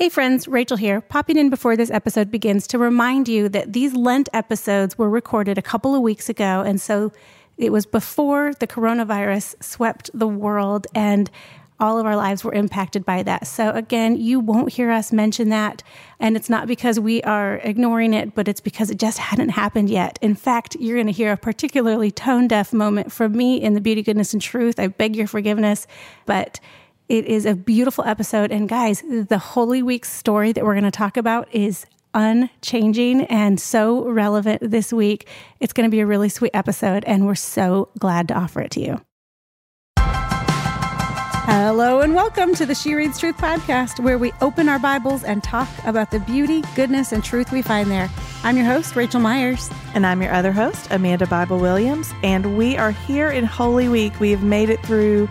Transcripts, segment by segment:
Hey friends, Raechel here, popping in before this episode begins to remind you that these Lent episodes were recorded a couple of weeks ago. And so it was before the coronavirus swept the world and all of our lives were impacted by that. So again, you won't hear us mention that. And it's not because we are ignoring it, but it's because it just hadn't happened yet. In fact, you're going to hear a particularly tone deaf moment from me in the beauty, goodness, and truth. I beg your forgiveness, but it is a beautiful episode. And guys, the Holy Week story that we're going to talk about is unchanging and so relevant this week. It's going to be a really sweet episode, and we're so glad to offer it to you. Hello and welcome to the She Reads Truth podcast, where we open our Bibles and talk about the beauty, goodness, and truth we find there. I'm your host, Raechel Myers. And I'm your other host, Amanda Bible Williams. And we are here in Holy Week. We have made it through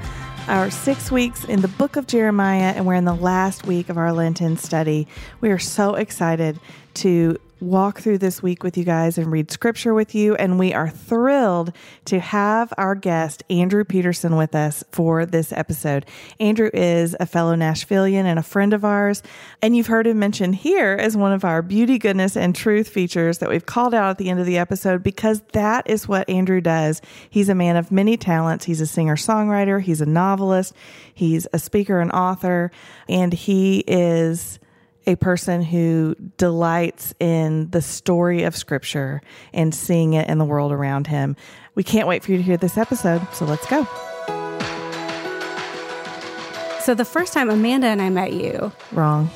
our six weeks in the book of Jeremiah, and we're in the last week of our Lenten study. We are so excited to walk through this week with you guys and read scripture with you. And we are thrilled to have our guest, Andrew Peterson, with us for this episode. Andrew is a fellow Nashvilleian and a friend of ours. And you've heard him mentioned here as one of our beauty, goodness, and truth features that we've called out at the end of the episode because that is what Andrew does. He's a man of many talents. He's a singer songwriter, he's a novelist, he's a speaker and author, and he is a person who delights in the story of Scripture and seeing it in the world around him. We can't wait for you to hear this episode, so let's go. So, the first time Amanda and I met you, Wrong.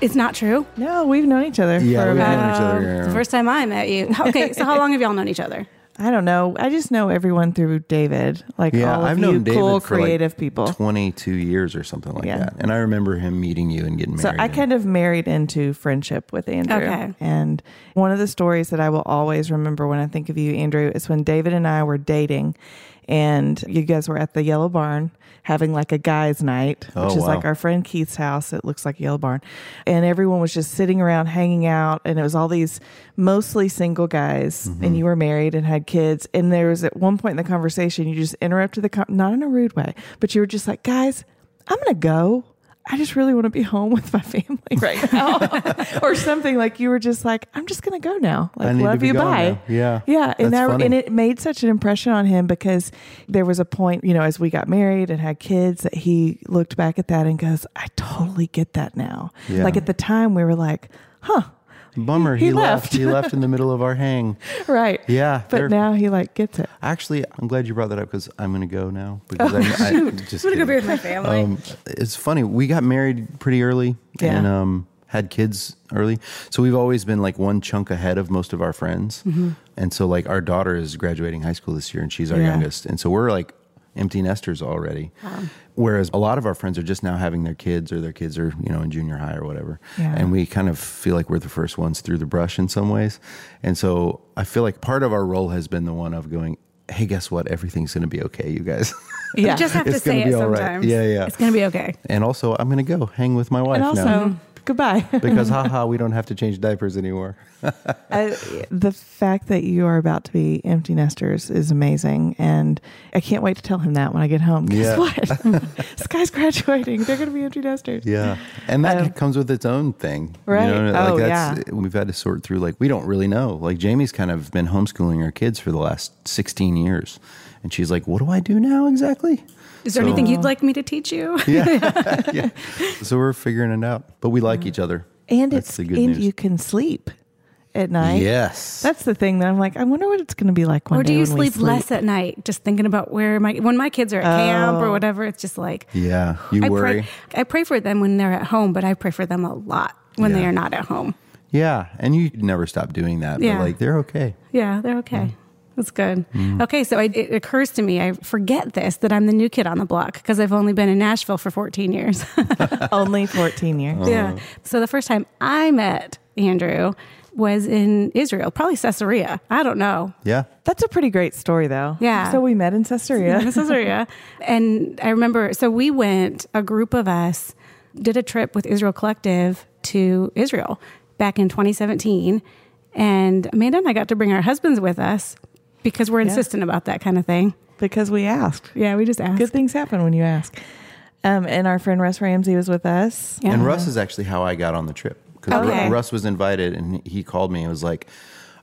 it's not true. No, we've known each other Yeah, for we've about, known each other. Yeah. The first time I met you. Okay, so how long have y'all known each other? I don't know. I just know everyone through David, like Yeah, all of I've you known David cool, for like creative people. 22 years or something like Yeah. that. And I remember him meeting you and getting married. So. I kind of married into friendship with Andrew. Okay. And one of the stories that I will always remember when I think of you, Andrew, is when David and I were dating and you guys were at the Yellow Barn having like a guys' night, which Oh, is wow. like our friend Keith's house. It looks like a Yellow Barn. And everyone was just sitting around hanging out. And it was all these mostly single guys. Mm-hmm. And you were married and had kids. And there was at one point in the conversation, you just interrupted the, not in a rude way, but you were just like, guys, I'm going to go. I just really want to be home with my family right now. or something like you were just like, I'm just going to go now. Like, I need to love you. Bye. now. Yeah. Yeah. And, that, funny. and it made such an impression on him because there was a point, you know, as we got married and had kids, that he looked back at that and goes, I totally get that now. Yeah. Like at the time, we were like, huh, Bummer. He He, left. left. he left in the middle of our hang. right. Yeah. But now he like gets it. Actually, I'm glad you brought that up because I'm going to go now. Because Oh, I, I, just I'm gonna go be with my family. Um, it's funny. We got married pretty early Yeah. and um, had kids early. So we've always been like one chunk ahead of most of our friends. Mm-hmm. And so, like, our daughter is graduating high school this year and she's our Yeah. youngest. And so we're like empty nesters already. Whereas a lot of our friends are just now having their kids or their kids are, you know, in junior high or whatever. Yeah. And we kind of feel like we're the first ones through the brush in some ways. And so I feel like part of our role has been the one of going, hey, guess what? Everything's going to be okay, you guys. Yeah. You just have to It's gonna say it be all right. sometimes. Yeah, yeah. It's going to be okay. and also, I'm going to go hang with my wife and also, now. Goodbye. Because, haha, we don't have to change diapers anymore. I, the fact that you are about to be empty nesters is amazing, and I can't wait to tell him that when I get home. Guess Yeah. what? this guy's graduating. They're going to be empty nesters. Yeah. And that Um, comes with its own thing. Right. Oh, yeah. We've had to sort through, like, we don't really know. Like, Jamie's kind of been homeschooling her kids for the last 16 years. And she's like, what do I do now exactly? Is there So- anything you'd like me to teach you? Yeah. yeah. So we're figuring it out. But we like each other. And That's it's the good and news. you can sleep at night. Yes. That's the thing that I'm like. I wonder what it's going to be like one Or do day you when we sleep, less at night? Just thinking about where my when my kids are at camp or Oh. whatever, it's just like yeah. You I worry. pray. I pray for them when they're at home, but I pray for them a lot when they are not at home. Yeah. And you never stop doing that. Yeah. But, like, they're okay. Yeah, they're okay. That's good. Mm. Okay, so I, it occurs to me, I forget this that I'm the new kid on the block because I've only been in Nashville for 14 years. Only 14 years. yeah. So the first time I met Andrew was in Israel, probably Caesarea. I don't know. Yeah. That's a pretty great story, though. Yeah. So we met in Caesarea. in Caesarea. And I remember, so we went, a group of us did a trip with Israel Collective to Israel back in 2017. And Amanda and I got to bring our husbands with us because we're insistent about that kind of thing. because we asked. Yeah, we just asked. Good things happen when you ask. Um, and our friend Russ Ramsey was with us. Yeah. And Russ is actually how I got on the trip because Okay. Russ was invited and he called me and was like,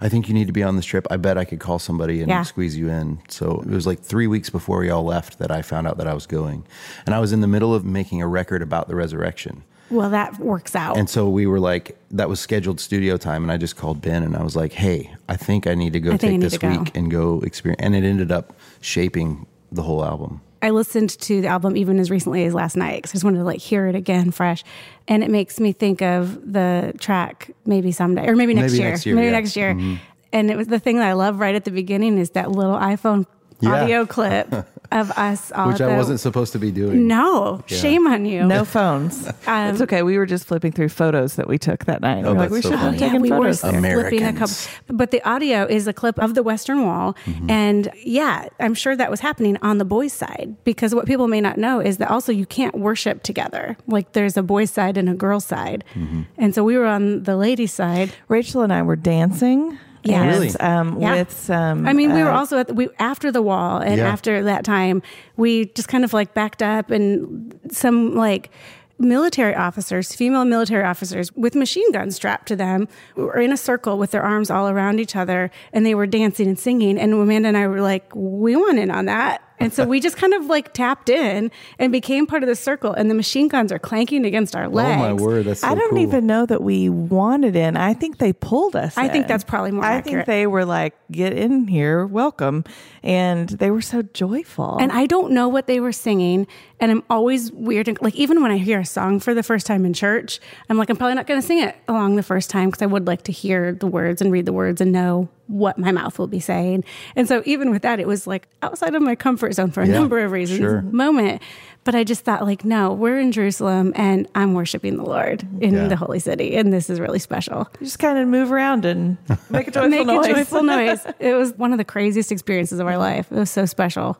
I think you need to be on this trip. I bet I could call somebody and Yeah. squeeze you in. So it was like three weeks before we all left that I found out that I was going. And I was in the middle of making a record about the resurrection. Well, that works out. And so we were like, that was scheduled studio time. And I just called Ben and I was like, hey, I think I need to go I take this go. week and go experience. And it ended up shaping the whole album. I listened to the album even as recently as last night because I just wanted to like hear it again fresh, and it makes me think of the track maybe someday or maybe next Maybe year, next year, maybe yeah. Mm-hmm. next year. And it was the thing that I love right at the beginning is that little iPhone Yeah. audio clip of us all. Which I the- wasn't supposed to be doing. No, shame on you. No phones. it's okay. We were just flipping through photos that we took that night. Oh, we're like, that's we so should have funny. taken we were photos. flipping a couple. Americans. But the audio is a clip of the Western Wall, Mm-hmm. and yeah, I'm sure that was happening on the boys' side because what people may not know is that also you can't worship together. Like there's a boys' side and a girls' side, Mm-hmm. and so we were on the ladies' side. Raechel and I were dancing. Yeah. and, Really? Um, Yeah. With some. I mean, we were uh, also at the, we after the wall, and Yeah. after that time, we just kind of like backed up, and some like military officers, female military officers with machine guns strapped to them, were in a circle with their arms all around each other, and they were dancing and singing. And Amanda and I were like, we want in on that. And so we just kind of like tapped in and became part of the circle, and the machine guns are clanking against our legs. Oh my word, that's so I don't cool. even know that we wanted in. I think they pulled us. I think that's probably more I accurate. think they were like, "Get in here, welcome," and they were so joyful. And I don't know what they were singing. And I'm always weird. and- Like, even when I hear a song for the first time in church, I'm like, I'm probably not going to sing it along the first time because I would like to hear the words and read the words and know what my mouth will be saying. And so, even with that, it was like outside of my comfort zone for a Yeah, number of reasons, sure. moment. But I just thought, like, no, we're in Jerusalem and I'm worshiping the Lord in Yeah. the holy city. And this is really special. You just kind of move around and make a joyful Make noise. a joyful noise. It was one of the craziest experiences of our life. It was so special.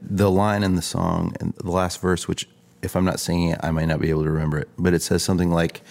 the line in the song and the last verse, which if I'm not singing it, I might not be able to remember it, but it says something like,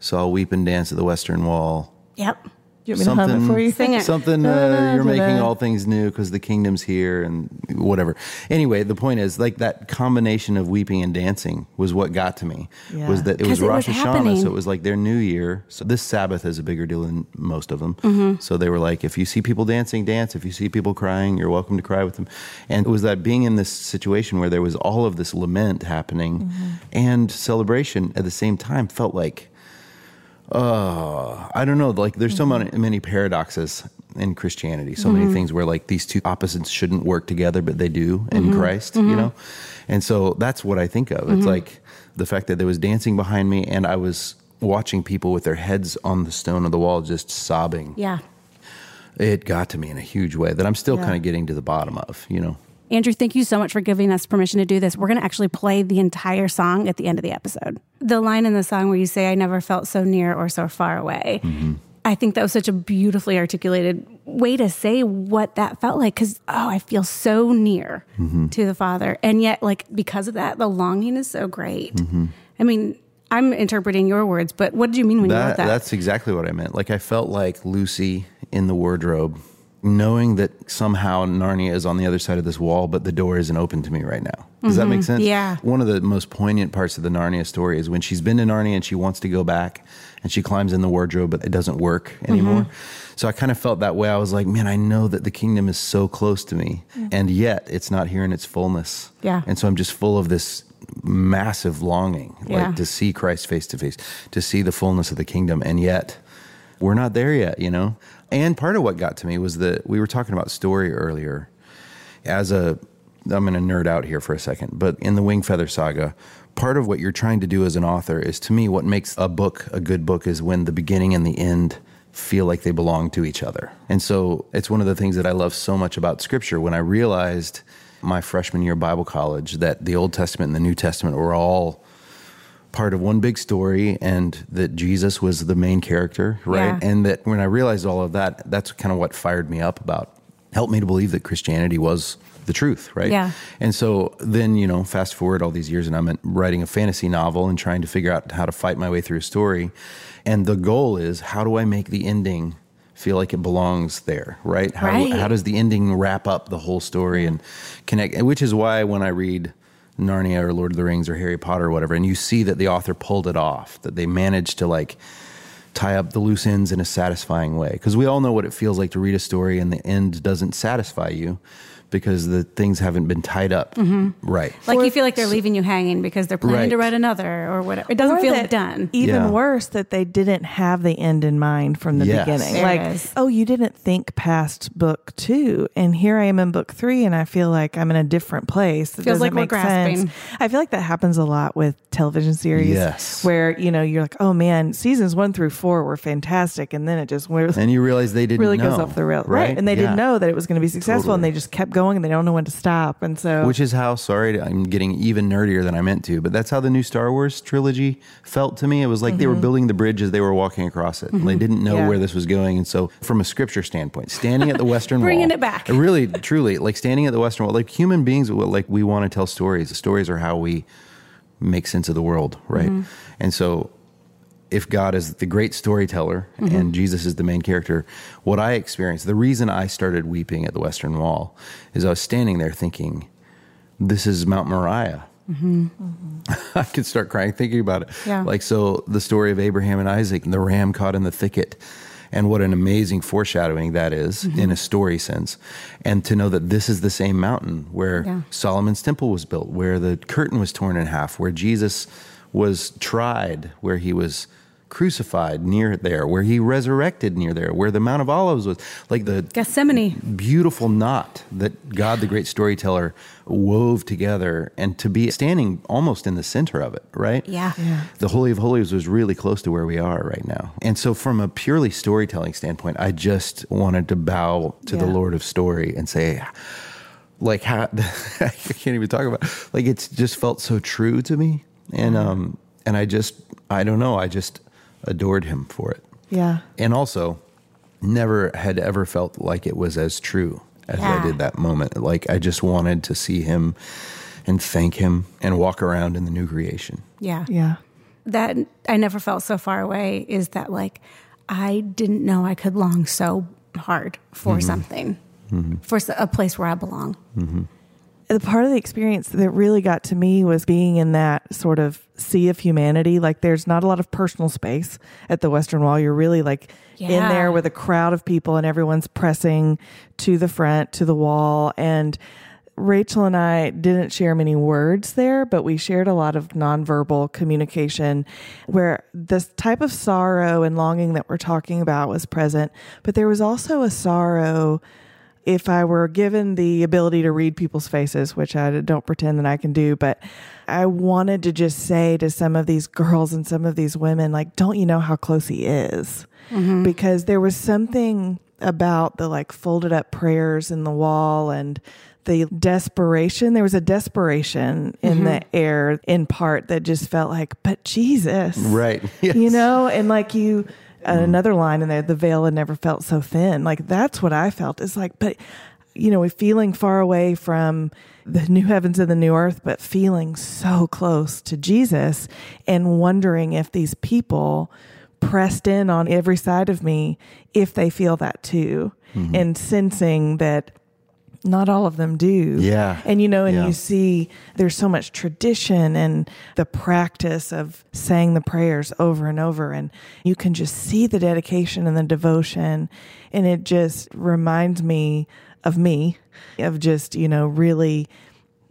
"So I'll weep and dance at the western wall." Yep. You want me to hum it for you? Sing it. Something uh, you're making all things new because the kingdom's here and whatever. Anyway, the point is like that combination of weeping and dancing was what got to me. Yeah. Was that it was it Rosh was Hashanah, happening. so it was like their new year. So this Sabbath is a bigger deal than most of them. Mm-hmm. So they were like, if you see people dancing, dance. If you see people crying, you're welcome to cry with them. And it was that being in this situation where there was all of this lament happening Mm-hmm. and celebration at the same time felt like uh, I don't know. Like, there's so many, mm-hmm. many paradoxes in Christianity. So many mm-hmm. things where like these two opposites shouldn't work together, but they do in mm-hmm. Christ. You know, and so that's what I think of. It's like the fact that there was dancing behind me, and I was watching people with their heads on the stone of the wall, just sobbing. Yeah. It got to me in a huge way that I'm still Yeah. kind of getting to the bottom of. You know. Andrew, thank you so much for giving us permission to do this. We're going to actually play the entire song at the end of the episode. The line in the song where you say, I never felt so near or so far away. Mm-hmm. I think that was such a beautifully articulated way to say what that felt like. Cause, oh, I feel so near mm-hmm. to the Father. And yet, like, because of that, the longing is so great. Mm-hmm. I mean, I'm interpreting your words, but what did you mean when you wrote That, that? That's exactly what I meant. Like I felt like Lucy in the wardrobe, knowing that somehow Narnia is on the other side of this wall, but the door isn't open to me right now. Does that make sense? Mm-hmm. Yeah. One of the most poignant parts of the Narnia story is when she's been to Narnia and she wants to go back and she climbs in the wardrobe, but it doesn't work anymore. Mm-hmm. So I kind of felt that way. I was like, man, I know that the kingdom is so close to me, and yet it's not here in its fullness. Yeah. And so I'm just full of this massive longing, Yeah. like to see Christ face to face, to see the fullness of the kingdom. And yet we're not there yet, you know? And part of what got to me was that we were talking about story earlier. As a, I'm going to nerd out here for a second, but in the Wing Feather Saga, part of what you're trying to do as an author is to me, what makes a book a good book is when the beginning and the end feel like they belong to each other. And so it's one of the things that I love so much about scripture. When I realized my freshman year Bible college that the Old Testament and the New Testament were all part of one big story and that Jesus was the main character, right? Yeah. And that when I realized all of that, that's kind of what fired me up about, helped me to believe that Christianity was the truth, right? Yeah. And so then, you know, fast forward all these years and I'm writing a fantasy novel and trying to figure out how to fight my way through a story. And the goal is how do I make the ending feel like it belongs there, right? How, Right. how does the ending wrap up the whole story and connect? Which is why when I read Narnia or Lord of the Rings or Harry Potter or whatever, and you see that the author pulled it off, that they managed to like tie up the loose ends in a satisfying way. Because we all know what it feels like to read a story and the end doesn't satisfy you because the things haven't been tied up mm-hmm. right. Like you feel like they're leaving you hanging because they're planning to write another or whatever. It doesn't Or feel that- done. Even Yeah. worse, that they didn't have the end in mind from the Yes. beginning. There like, oh, you didn't think past book two, and here I am in book three, and I feel like I'm in a different place. That Feels like doesn't we're make grasping. sense. I feel like that happens a lot with television series. Yes. where you know you're like, oh man, seasons one through four were fantastic, and then it just went. And you realize they didn't really know, goes off the rail, right? And they Yeah. didn't know that it was going to be successful, and they just kept going, and they don't know when to stop, and so Which is how, sorry, I'm getting even nerdier than I meant to, but that's how the new Star Wars trilogy felt to me. It was like they were mm-hmm. building the bridge as they were walking across it. And they didn't know Yeah. where this was going. And so, from a scripture standpoint, standing at the Western Bringing Wall. it back. Really, truly, like standing at the Western Wall, like human beings, like we want to tell stories. The stories are how we make sense of the world, right? Mm-hmm. And so, if God is the great storyteller mm-hmm. and Jesus is the main character, what I experienced, the reason I started weeping at the Western Wall is I was standing there thinking, this is Mount Moriah. Mm-hmm. I could start crying thinking about it. Yeah. Like, so the story of Abraham and Isaac and the ram caught in the thicket. And what an amazing foreshadowing that is mm-hmm. in a story sense. And to know that this is the same mountain where Yeah. Solomon's temple was built, where the curtain was torn in half, where Jesus was tried, where he was crucified near there, where he resurrected near there, where the Mount of Olives was. Like the Gethsemane. beautiful knot that God, the great storyteller, wove together and to be standing almost in the center of it, right? Yeah. The Holy of Holies was really close to where we are right now. And so, from a purely storytelling standpoint, I just wanted to bow to the Lord of Story and say, like, how I can't even talk about like it's just felt so true to me. And, um, and I just, I don't know, I just adored him for it yeah, and also never had ever felt like it was as true as I did that moment. Like I just wanted to see him and thank him and walk around in the new creation. Yeah. yeah, That I never felt so far away is that like I didn't know I could long so hard for mm-hmm. something, mm-hmm. for a place where I belong. Mm-hmm. The part of the experience that really got to me was being in that sort of sea of humanity. Like there's not a lot of personal space at the Western Wall. You're really like in there with a crowd of people and everyone's pressing to the front, to the wall. And Raechel and I didn't share many words there, but we shared a lot of nonverbal communication where this type of sorrow and longing that we're talking about was present. But there was also a sorrow if I were given the ability to read people's faces, which I don't pretend that I can do, but I wanted to just say to some of these girls and some of these women, like, don't you know how close he is? Mm-hmm. Because there was something about the like folded up prayers in the wall and the desperation. There was a desperation in mm-hmm. the air in part that just felt like, but Jesus. Right. Yes. You know, and like you, Mm-hmm. another line in there, the veil had never felt so thin. Like that's what I felt. It's like, but you know, feeling far away from the new heavens and the new earth, but feeling so close to Jesus and wondering if these people pressed in on every side of me, if they feel that too, mm-hmm. and sensing that not all of them do. Yeah. And you know, and Yeah. you see there's so much tradition and the practice of saying the prayers over and over. And you can just see the dedication and the devotion. And it just reminds me of me, of just, you know, really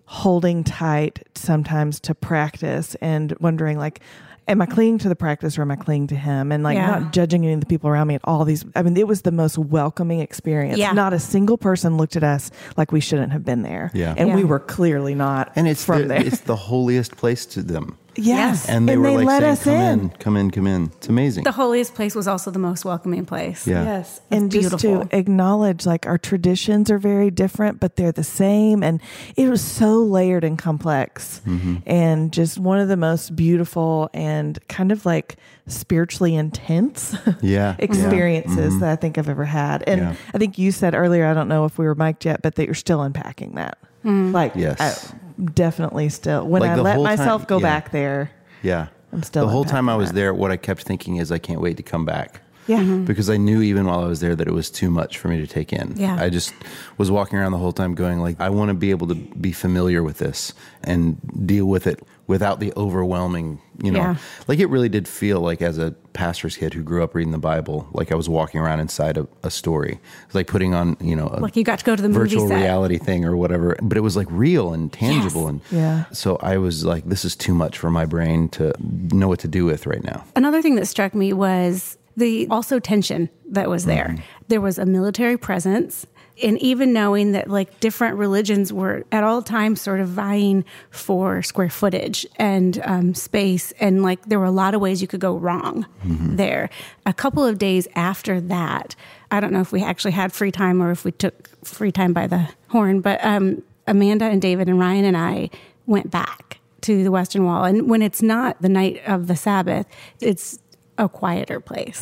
holding tight sometimes to practice and wondering like, am I clinging to the practice or am I clinging to him? And like Yeah. not judging any of the people around me at all these. I mean, it was the most welcoming experience. Yeah. Not a single person looked at us like we shouldn't have been there. Yeah. And we were clearly not And it's from the, there. it's the holiest place to them. Yes. And they were like let saying, us come in. in. come in, come in. It's amazing. The holiest place was also the most welcoming place. Yeah. Yes. That's And just to acknowledge like our traditions are very different, but they're the same. And it was so layered and complex Mm-hmm. and just one of the most beautiful and kind of like spiritually intense Yeah. experiences mm-hmm. that I think I've ever had. And Yeah. I think you said earlier, I don't know if we were mic'd yet, but that you're still unpacking that. Mm-hmm. Like, Yes. I- definitely still. When Like I let whole time- myself go yeah. back there, Yeah. I'm still the whole time I was there, what I kept thinking is, I can't wait to come back. Yeah. Mhm. Because I knew even while I was there that it was too much for me to take in. Yeah. I just was walking around the whole time going like, I want to be able to be familiar with this and deal with it without the overwhelming, you know, Yeah. like it really did feel like as a pastor's kid who grew up reading the Bible, like I was walking around inside a, a story. Like putting on, you know, a Like you got to go to the virtual reality thing or whatever, but it was like real and tangible. Yes. And Yeah. so I was like, this is too much for my brain to know what to do with right now. Another thing that struck me was the also tension that was there. Mm-hmm. There was a military presence. And even knowing that like different religions were at all times sort of vying for square footage and um, space, and like there were a lot of ways you could go wrong Mm-hmm. there. A couple of days after that, I don't know if we actually had free time or if we took free time by the horn, but um, Amanda and David and Ryan and I went back to the Western Wall. And when it's not the night of the Sabbath, it's a quieter place.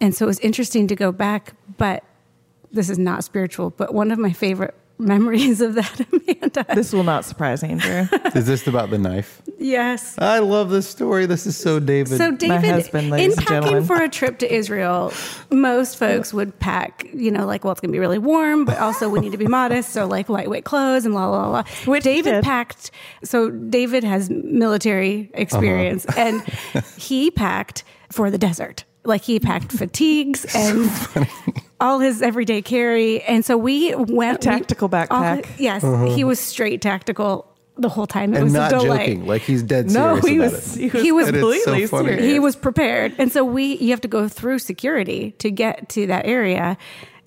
And so it was interesting to go back, but this is not spiritual, but one of my favorite memories of that, Amanda. This will not surprise Andrew. is this about the knife? yes. I love this story. This is so David. So David, husband, in ladies and packing gentlemen. for a trip to Israel, most folks would pack, you know, like, well, it's going to be really warm, but also we need to be modest, so like lightweight clothes and la la la. Which David did. packed. So David has military experience, uh-huh. and he packed for the desert. Like he packed fatigues and all his everyday carry, and so we went tactical we- all- backpack. yes, uh-huh. he was straight tactical the whole time. It and was not a delay joking. Like he's dead no, serious he about was, it. he was He was- And so completely serious. he was prepared and so we you have to go through security to get to that area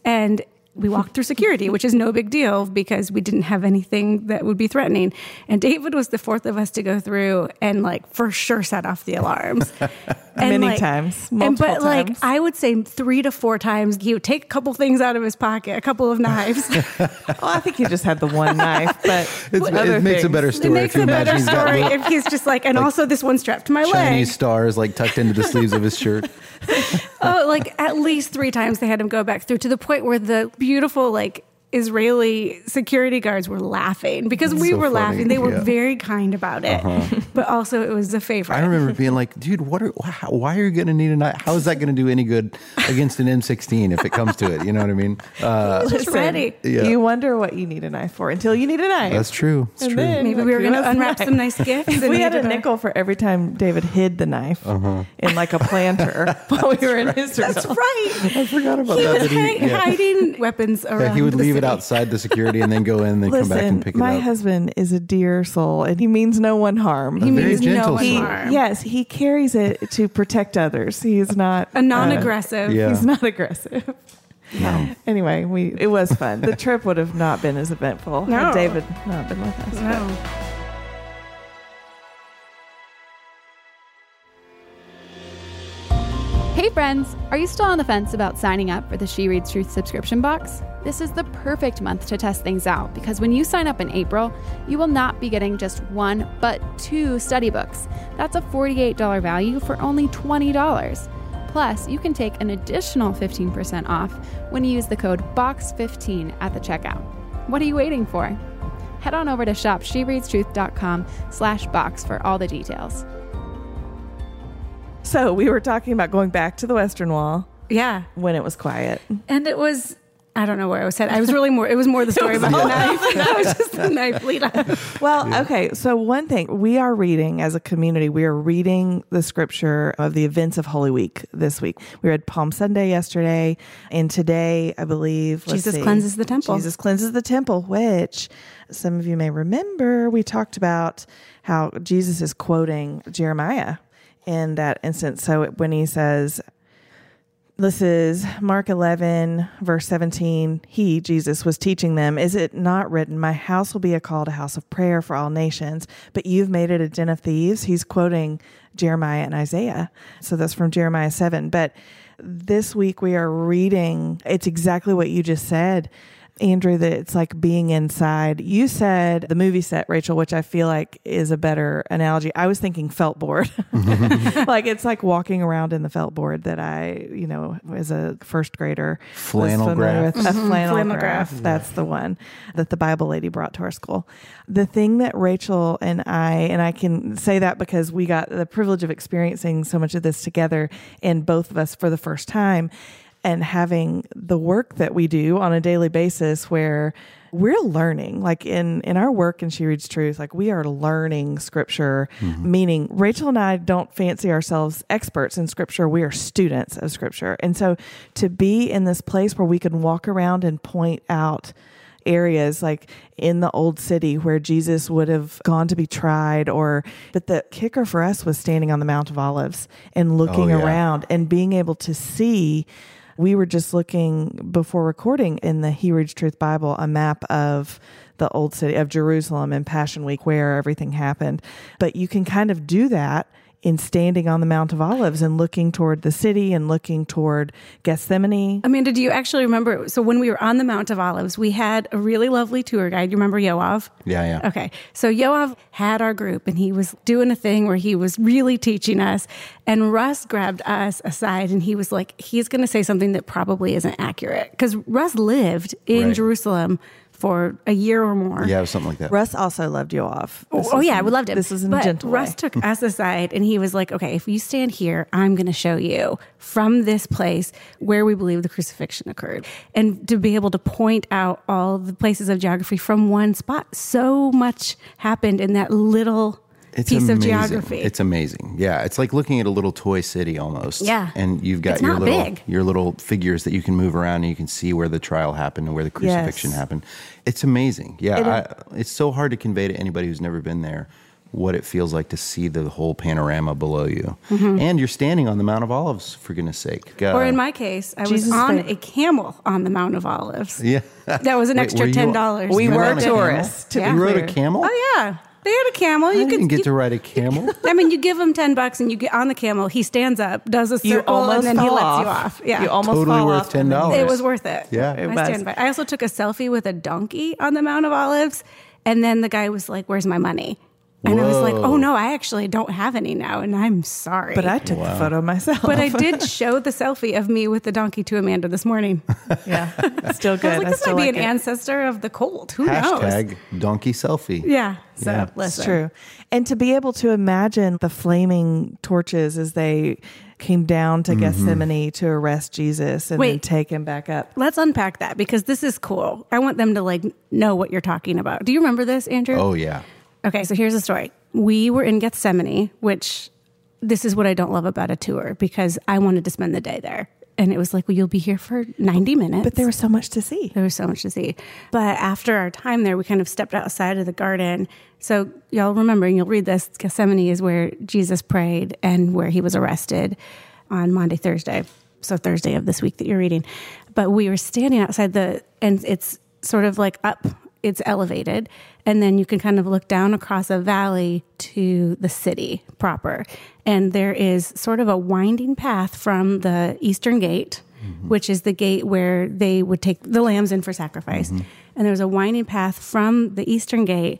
and we walked through security which is no big deal because we didn't have anything that would be threatening and david was the fourth of us to go through and like for sure set off the alarms And, Many like- times, and multiple but like i would say three to four times he would take a couple things out of his pocket a couple of knives. Well, I think he just had the one knife, but It's, other it makes a things- better it story makes if you a better imagine he's story little if he's just like and also this one strapped to my leg. Chinese stars like tucked into the sleeves of his shirt. oh, like at least three times they had him go back through to the point where the beautiful like Israeli security guards were laughing because we so were funny, laughing. They were yeah. very kind about it, but also it was a favorite. I remember being like, dude, what are, wh- why are you going to need a knife? How is that going to do any good against an M16 if it comes to it? You know what I mean? Uh, just ready. Yeah. You wonder what you need a knife for until you need a knife. that's true. It's And true. then- Maybe we were going to unwrap knife. some nice gifts. If we had a needed nickel for every time David hid the knife in like a planter while we were in Israel. That's right. I forgot about He that. was that he, hi- yeah. hiding weapons around. Yeah, he would the leave it outside the security and then go in and then come back and pick it my up. My husband is a dear soul and he means no one harm. He very means no gentle one soul. He- harm. yes, he carries it to protect others. He's not A non-aggressive. Uh, yeah. He's not aggressive. No. Anyway, we it was fun. The trip would have not been as eventful No. had David not been with us. No. Hey friends, are you still on the fence about signing up for the She Reads Truth subscription box? This is the perfect month to test things out because when you sign up in April, you will not be getting just one, but two study books. That's a $48 value for only $20. Plus, you can take an additional 15% off when you use the code BOX15 at the checkout. What are you waiting for? Head on over to shopshereadstruth.com slash box for all the details. So we were talking about going back to the Western Wall Yeah. when it was quiet. And it was, I don't know where I was headed. I was really more, it was more the story about the knife. That was just the knife lead up. Well, okay. So one thing we are reading as a community, we are reading the scripture of the events of Holy Week this week. We read Palm Sunday yesterday, and today I believe let's Jesus see, cleanses the temple. Jesus cleanses the temple, which some of you may remember. We talked about how Jesus is quoting Jeremiah in that instance. So when he says, this is Mark 11, verse 17. He, Jesus, was teaching them, Is it not written, My house will be a called a house of prayer for all nations, but you've made it a den of thieves? He's quoting Jeremiah and Isaiah. So that's from Jeremiah 7. But this week we are reading, it's exactly what you just said. Andrew, that it's like being inside. You said the movie set, Raechel, which I feel like is a better analogy. I was thinking felt board. like it's like walking around in the felt board that I, you know, as a first grader, Flannel was graph. with. A mm-hmm. flannel, Flannel graph. graph. That's the one that the Bible lady brought to our school. The thing that Raechel and I, and I can say that because we got the privilege of experiencing so much of this together and both of us for the first time and having the work that we do on a daily basis where we're learning like in in our work and she reads truth like we are learning scripture mm-hmm. meaning raechel and i don't fancy ourselves experts in scripture. We are students of scripture. And so to be in this place where we can walk around and point out areas like in the old city where Jesus would have gone to be tried or but the kicker for us was standing on the Mount of Olives and looking Oh, yeah. around and being able to see we were just looking before recording in the She Reads Truth Bible a map of the old city of Jerusalem and Passion Week where everything happened. But you can kind of do that in standing on the Mount of Olives and looking toward the city and looking toward Gethsemane Amanda, do you actually remember? So when we were on the Mount of Olives, we had a really lovely tour guide. You remember Yoav? Yeah, yeah. Okay. So Yoav had our group and he was doing a thing where he was really teaching us. And Russ grabbed us aside and he was like, he's going to say something that probably isn't accurate. Because Russ lived in Right. Jerusalem for a year or more. Yeah, it something like that. Russ also loved Yoav. This Oh, oh was yeah, in- we loved him. This was in but a gentle Russ way. took us aside and he was like, "Okay, if you stand here, I'm going to show you from this place where we believe the crucifixion occurred, and to be able to point out all the places of geography from one spot. So much happened in that little It's piece amazing. of geography. It's amazing. Yeah, it's like looking at a little toy city almost. Yeah. and you've got It's your little big. your little figures that you can move around and you can see where the trial happened and where the crucifixion Yes. happened. It's amazing. Yeah, It- I, it's so hard to convey to anybody who's never been there what it feels like to see the whole panorama below you. And you're standing on the Mount of Olives, for goodness sake. Uh, Mm-hmm. or in my case, I Jesus was on fa- a camel on the Mount of Olives. yeah, That was an Wait, extra were ten dollars. We You were were on a camel? tourists. To Yeah. be You rode a camel? Oh yeah, they had a camel. I You didn't could get you- to ride a camel. I mean, you give him ten bucks and you get on the camel. He stands up, does a circle, You almost and then he lets off. you off. Yeah, You almost Totally fall worth off and $10. it was worth it. Yeah. It I was. stand by. I also took a selfie with a donkey on the Mount of Olives, and then the guy was like, "Where's my money?" And I was like, "Oh no, I actually don't have any now, and I'm sorry." But I took the photo myself. but I did show the selfie of me with the donkey to Amanda this morning. I yeah, still good. was like, I "This still might be like an it. ancestor of the colt. Who knows?" Hashtag donkey selfie. Yeah. So Yeah. It's true. And to be able to imagine the flaming torches as they came down Mm-hmm. to Gethsemane to arrest Jesus and then take him back up. Let's unpack that because this is cool. I want them to like know what you're talking about. Do you remember this, Andrew? Oh yeah. Okay, so here's the story. We were in Gethsemane, which this is what I don't love about a tour because I wanted to spend the day there. And it was like, well, you'll be here for 90 minutes. But there was so much to see. There was so much to see. But after our time there, we kind of stepped outside of the garden. So, y'all remember, and you'll read this Gethsemane is where Jesus prayed and where he was arrested on Monday, Thursday. So, Thursday of this week that you're reading. But we were standing outside the, and it's sort of like up, it's elevated. And then you can kind of look down across a valley to the city proper. And there is sort of a winding path from the eastern gate mm-hmm. which is the gate where they would take the lambs in for sacrifice. Mm-hmm. And there was a winding path from the eastern gate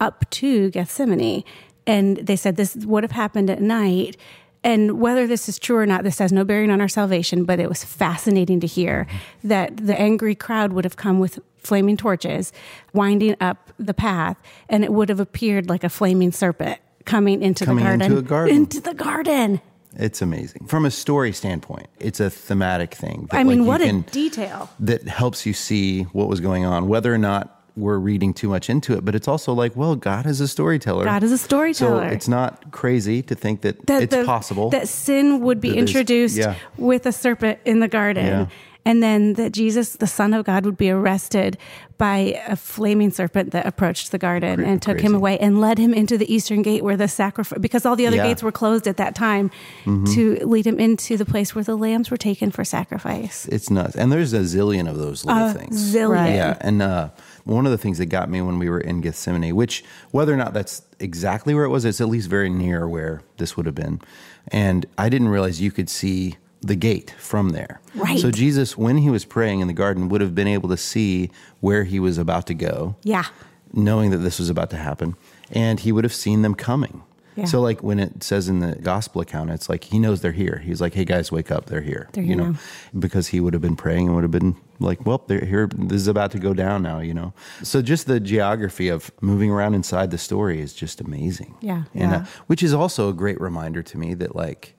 up to Gethsemane. And they said this would have happened at night. And whether this is true or not, this has no bearing on our salvation, but it was fascinating to hear mm-hmm. that the angry crowd would have come with flaming torches, winding up the path, and it would have appeared like a flaming serpent coming into Coming the garden. into a garden. Into the garden. It's amazing. From a story standpoint, it's a thematic thing. that, I mean, like, what a can- detail. that helps you see what was going on, whether or not we're reading too much into it. But it's also like, well, God is a storyteller. God is a storyteller. So it's not crazy to think that, that it's the- possible. that sin would be introduced yeah. with a serpent in the garden. Yeah. And then that Jesus, the Son of God, would be arrested by a flaming serpent that approached the garden Cra- and took him away and led him into the eastern gate where the sacrifice, because all the other Yeah. Mm-hmm. gates were closed at that time, to lead him into the place where the lambs were taken for sacrifice. it's nuts. And there's a zillion of those little A things. zillion. Right. Yeah. And uh, one of the things that got me when we were in Gethsemane, which whether or not that's exactly where it was, it's at least very near where this would have been. And I didn't realize you could see the gate from there. Right. So Jesus, when he was praying in the garden, would have been able to see where he was about to go, Yeah. knowing that this was about to happen, and he would have seen them coming. Yeah. So, like when it says in the gospel account, it's like he knows they're here. He's like, "Hey guys, wake up! They're here." They're you here know, now. because he would have been praying and would have been like, "Well, they're here. This is about to go down now." You know. So, just the geography of moving around inside the story is just amazing. Yeah. And, Yeah. uh, which is also a great reminder to me that like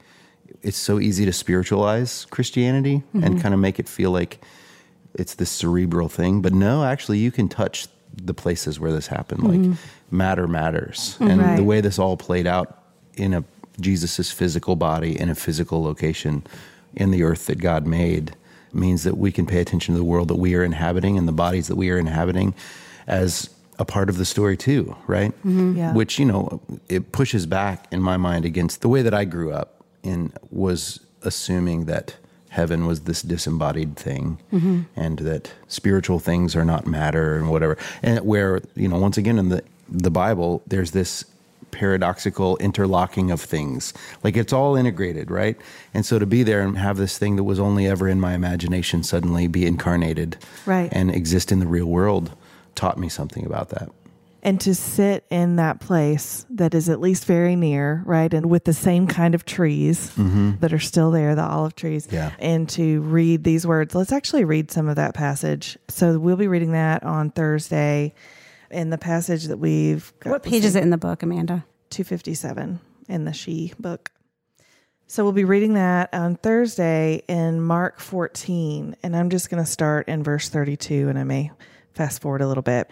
it's so easy to spiritualize Christianity Mm-hmm. and kind of make it feel like it's this cerebral thing. But no, actually, you can touch the places where this happened. Like matter matters, and Right. the way this all played out in a Jesus's physical body in a physical location in the earth that God made means that we can pay attention to the world that we are inhabiting and the bodies that we are inhabiting as a part of the story too, right? Yeah. Which you know it pushes back in my mind against the way that I grew up and was assuming that heaven was this disembodied thing mm-hmm. and that spiritual things are not matter and whatever. And where you know once again in the the bible there's this paradoxical interlocking of things. Like it's all integrated right? And so to be there and have this thing that was only ever in my imagination suddenly be incarnated Right. and exist in the real world taught me something about that and to sit in that place that is at least very near, right? And with the same kind of trees that are still there, the olive trees. Mm-hmm. Yeah. And to read these words. Let's actually read some of that passage. So we'll be reading that on Thursday. In the passage that we've got. What page is it in the book, Amanda? 257 in the She book. So we'll be reading that on Thursday in Mark 14. And I'm just going to start in verse 32 and I may fast forward a little bit.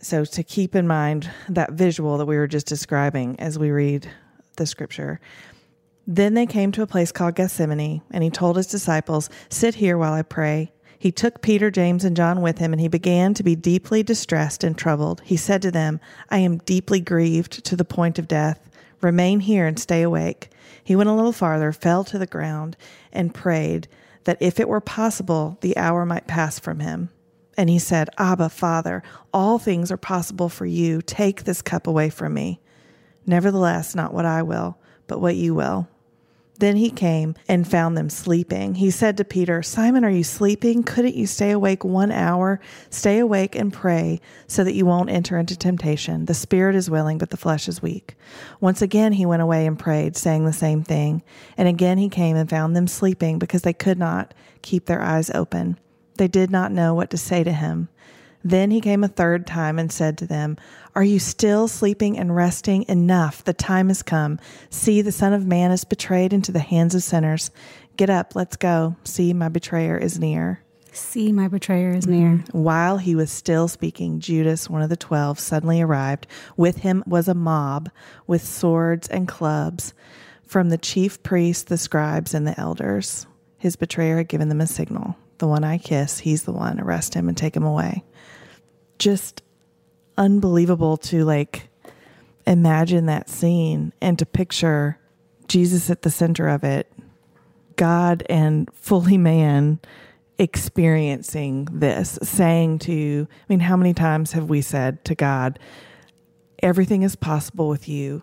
So to keep in mind that visual that we were just describing as we read the scripture. Then they came to a place called Gethsemane, and he told his disciples, Sit here while I pray. He took Peter, James, and John with him, and he began to be deeply distressed and troubled. He said to them, I am deeply grieved to the point of death. Remain here and stay awake. He went a little farther, fell to the ground, and prayed that if it were possible, the hour might pass from him. And he said, Abba, Father, all things are possible for you. Take this cup away from me. Nevertheless, not what I will, but what you will. Then he came and found them sleeping. He said to Peter, Simon, are you sleeping? Couldn't you stay awake one hour? Stay awake and pray so that you won't enter into temptation. The spirit is willing, but the flesh is weak. Once again he went away and prayed, saying the same thing. And again he came and found them sleeping because they could not keep their eyes open. They did not know what to say to him. Then he came a third time and said to them, Are you still sleeping and resting? Enough. The time has come. See, the Son of Man is betrayed into the hands of sinners. Get up, let's go. See, my betrayer is near. See, my betrayer is near. Mm-hmm. While he was still speaking, Judas, one of the twelve, suddenly arrived. With him was a mob with swords and clubs from the chief priests, the scribes, and the elders. His betrayer had given them a signal. The one I kiss, he's the one. Arrest him and take him away. Just unbelievable to like imagine that scene and to picture Jesus at the center of it, God and fully man experiencing this, saying to, I mean, how many times have we said to God, everything is possible with you.